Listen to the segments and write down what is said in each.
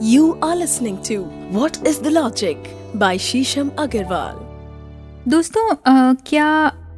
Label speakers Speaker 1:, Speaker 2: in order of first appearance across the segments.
Speaker 1: You are listening to What is the Logic by Shisham Agarwal.
Speaker 2: दोस्तों अ, क्या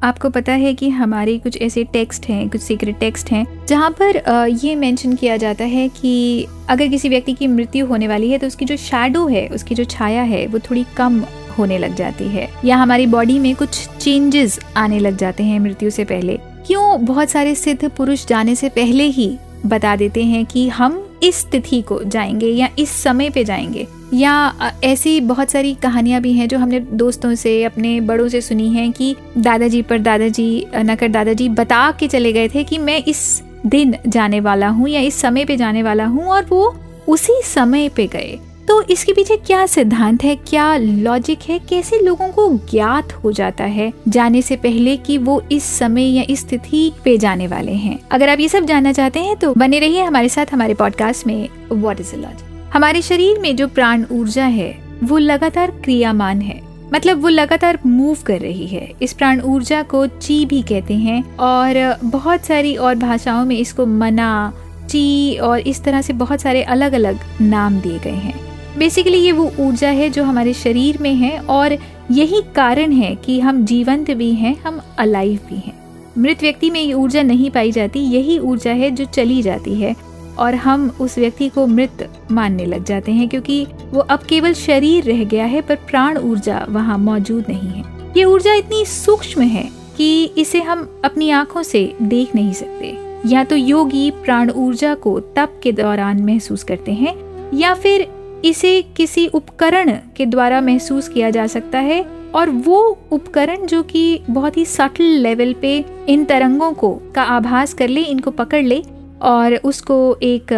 Speaker 2: आपको पता है कि हमारे कुछ ऐसे टेक्स्ट हैं कुछ सीक्रेट टेक्स्ट हैं जहाँ पर अ, ये मेंशन किया जाता है कि अगर किसी व्यक्ति की मृत्यु होने वाली है तो उसकी जो शैडो है उसकी जो छाया है वो थोड़ी कम होने लग जाती है या हमारी बॉडी में कुछ चेंजेस आने लग जाते हैं मृत्यु से पहले क्यों बहुत सारे सिद्ध पुरुष जाने से पहले ही बता देते हैं कि हम इस तिथि को जाएँगे या इस समय पे जाएँगे। या ऐसी बहुत सारी कहानियाँ भी हैं जो हमने दोस्तों से, अपने बड़ों से सुनी हैं कि दादाजी पर दादाजी नकर दादाजी, बता के चले गए थे कि मैं इस दिन जाने वाला हूँ या इस समय पे जाने वाला हूँ और वो उसी समय पे गए। तो इसके पीछे क्या सिद्धांत है, क्या लॉजिक है, कैसे लोगों को ज्ञात हो जाता है, जाने से पहले कि वो इस समय या इस तिथि पे जाने वाले हैं। अगर आप ये सब जानना चाहते हैं तो बने रहिए हमारे साथ हमारे पॉडकास्ट में वॉट इज़ लॉजिक हमारे शरीर में जो प्राण ऊर्जा है, वो लगातार क्रियामान है। मतलब वो लगातार मूव कर रही है। इस प्राण ऊर्जा को ची भी कहते हैं, और बहुत सारी और भाषाओं में इसको मना, ची और इस तरह से बहुत सारे अलग अलग नाम दिए गए हैं। बेसिकली ये वो ऊर्जा है जो हमारे शरीर में है और यही कारण है कि हम जीवंत भी हैं, हम अलाइव भी हैं। मृत व्यक्ति में ये ऊर्जा नहीं पाई जाती, यही ऊर्जा है जो चली जाती है और हम उस व्यक्ति को मृत मानने लग जाते हैं क्योंकि वो अब केवल शरीर रह गया है, पर प्राण ऊर्जा वहाँ मौजूद नहीं है। ये ऊर्जा इतनी सूक्ष्म है कि इसे हम अपनी आँखों से देख नहीं सकते। या तो योगी प्राण ऊर्जा को तप के दौरान महसूस करते हैं, या फिर इसे किसी उपकरण के द्वारा महसूस किया जा सकता है और वो उपकरण जो कि बहुत ही सटल लेवल पे इन तरंगों को का आभास कर ले, इनको पकड़ ले और उसको एक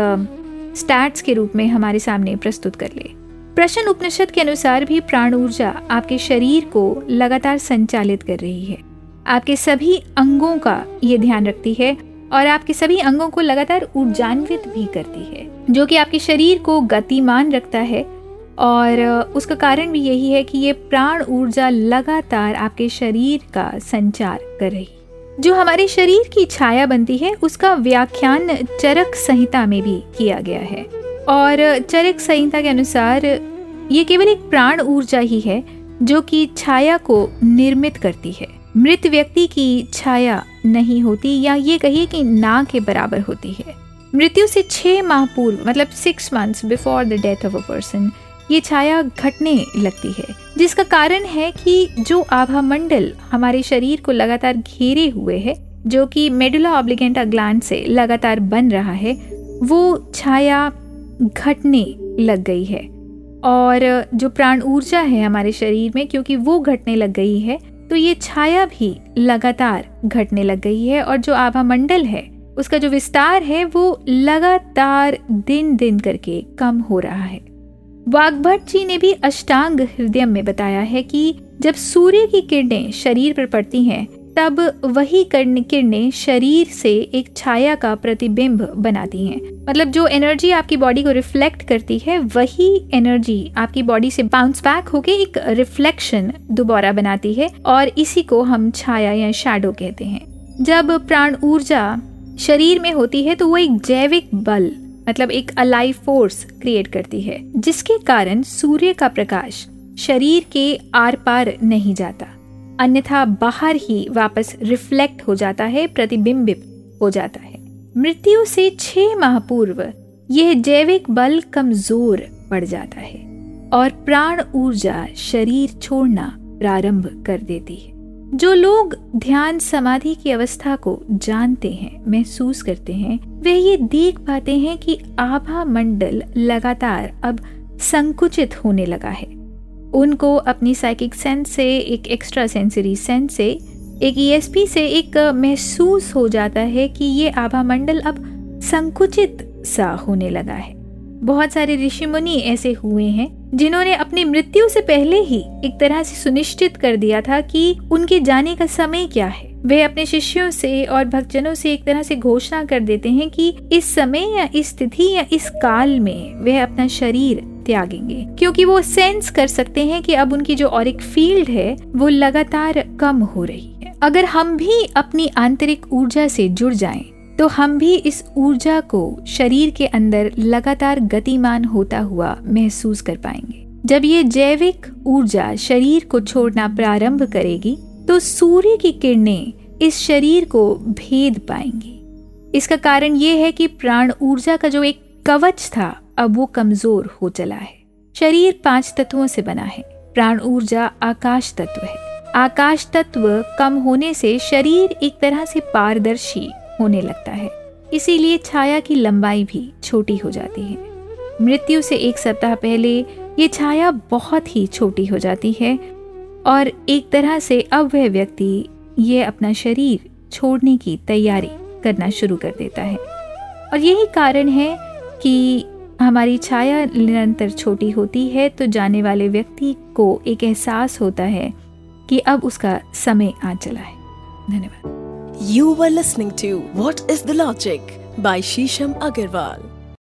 Speaker 2: स्टैट्स के रूप में हमारे सामने प्रस्तुत कर ले। प्रश्न उपनिषद के अनुसार भी प्राण ऊर्जा आपके शरीर को लगातार संचालित कर रही है। आपके सभी अंगों का ये ध्यान रखती है और आपके सभी अंगों को लगातार ऊर्जान्वित भी करती है, जो कि आपके शरीर को गतिमान रखता है। और उसका कारण भी यही है कि ये प्राण ऊर्जा लगातार आपके शरीर का संचार कर रही जो हमारे शरीर की छाया बनती है, उसका व्याख्यान चरक संहिता में भी किया गया है। और, चरक संहिता के अनुसार, ये केवल एक प्राण ऊर्जा ही है, जो कि छाया को निर्मित करती है। मृत व्यक्ति की छाया नहीं होती या ये कहिए कि ना के बराबर होती है। मृत्यु से छह माह पूर्व मतलब six months before the death of a person ये छाया घटने लगती है, जिसका कारण है कि जो आभा मंडल हमारे शरीर को लगातार घेरे हुए है, जो कि मेडुला ऑब्लिगेंटा ग्लैंड से लगातार बन रहा है, वो छाया घटने लग गई है। और जो प्राण ऊर्जा है हमारे शरीर में, क्योंकि वो घटने लग गई है तो ये छाया भी लगातार घटने लग गई है और जो आभा मंडल है, उसका जो विस्तार है, वो लगातार दिन दिन करके कम हो रहा है। वाग्भट जी ने भी अष्टांग हृदय में बताया है कि जब सूर्य की किरणें शरीर पर पड़ती हैं तब वही कर्ण किरणें शरीर से एक छाया का प्रतिबिंब बनाती हैं। मतलब जो एनर्जी आपकी बॉडी को रिफ्लेक्ट करती है, वही एनर्जी आपकी बॉडी से बाउंस बैक होके एक रिफ्लेक्शन दोबारा बनाती है और इसी को हम छाया या शैडो कहते हैं। जब प्राण ऊर्जा शरीर में होती है तो वो एक जैविक बल मतलब एक अलाइव फोर्स क्रिएट करती है, जिसके कारण सूर्य का प्रकाश शरीर के आर पार नहीं जाता। अन्यथा बाहर ही वापस रिफ्लेक्ट हो जाता है, प्रतिबिंबित हो जाता है। मृत्यु से छह माह पूर्व यह जैविक बल कमज़ोर पड़ जाता है और प्राण ऊर्जा शरीर छोड़ना प्रारंभ कर देती है। जो लोग ध्यान समाधि की अवस्था को जानते हैं, महसूस करते हैं, वे ये देख पाते हैं कि आभा मंडल लगातार अब संकुचित होने लगा है। उनको अपनी साइकिक सेंस से, एक एक्स्ट्रा सेंसरी सेंस से, एक ईएसपी से एक महसूस हो जाता है कि ये आभा मंडल अब संकुचित सा होने लगा है। बहुत सारे ऋषि मुनि ऐसे हुए हैं, जिन्होंने अपनी मृत्यु से पहले ही एक तरह से सुनिश्चित कर दिया था कि उनके जाने का समय क्या है। वे अपने शिष्यों से और भक्तजनों से एक तरह से घोषणा कर देते हैं कि इस समय या इस तिथि या इस काल में वे अपना शरीर त्यागेंगे, क्योंकि वो सेंस कर सकते हैं कि अब उनकी जो और फ़ील्ड है, वो लगातार कम हो रही है। अगर हम भी अपनी आंतरिक ऊर्जा से जुड़ जाएँ तो हम भी इस ऊर्जा को शरीर के अंदर लगातार गतिमान होता हुआ महसूस कर पाएँगे। जब ये जैविक ऊर्जा शरीर को छोड़ना प्रारंभ करेगी तो सूर्य की किरणें इस शरीर को भेद पाएँगी। इसका कारण ये है कि प्राण ऊर्जा का जो एक कवच था अब वो कमज़ोर हो चला है। शरीर पाँच तत्वों से बना है। प्राण ऊर्जा, आकाश तत्व है। आकाश तत्व कम होने से शरीर एक तरह से पारदर्शी होने लगता है। इसीलिए छाया की लंबाई भी छोटी हो जाती है। मृत्यु से एक सप्ताह पहले ये छाया बहुत ही छोटी हो जाती है और एक तरह से अब वह व्यक्ति ये अपना शरीर छोड़ने की तैयारी करना शुरू कर देता है। और यही कारण है कि हमारी छाया निरंतर छोटी होती है तो जाने वाले व्यक्ति को एक एहसास होता है कि अब उसका समय आ चला है धन्यवाद
Speaker 1: you were listening to what is the logic by Shisham Agarwal.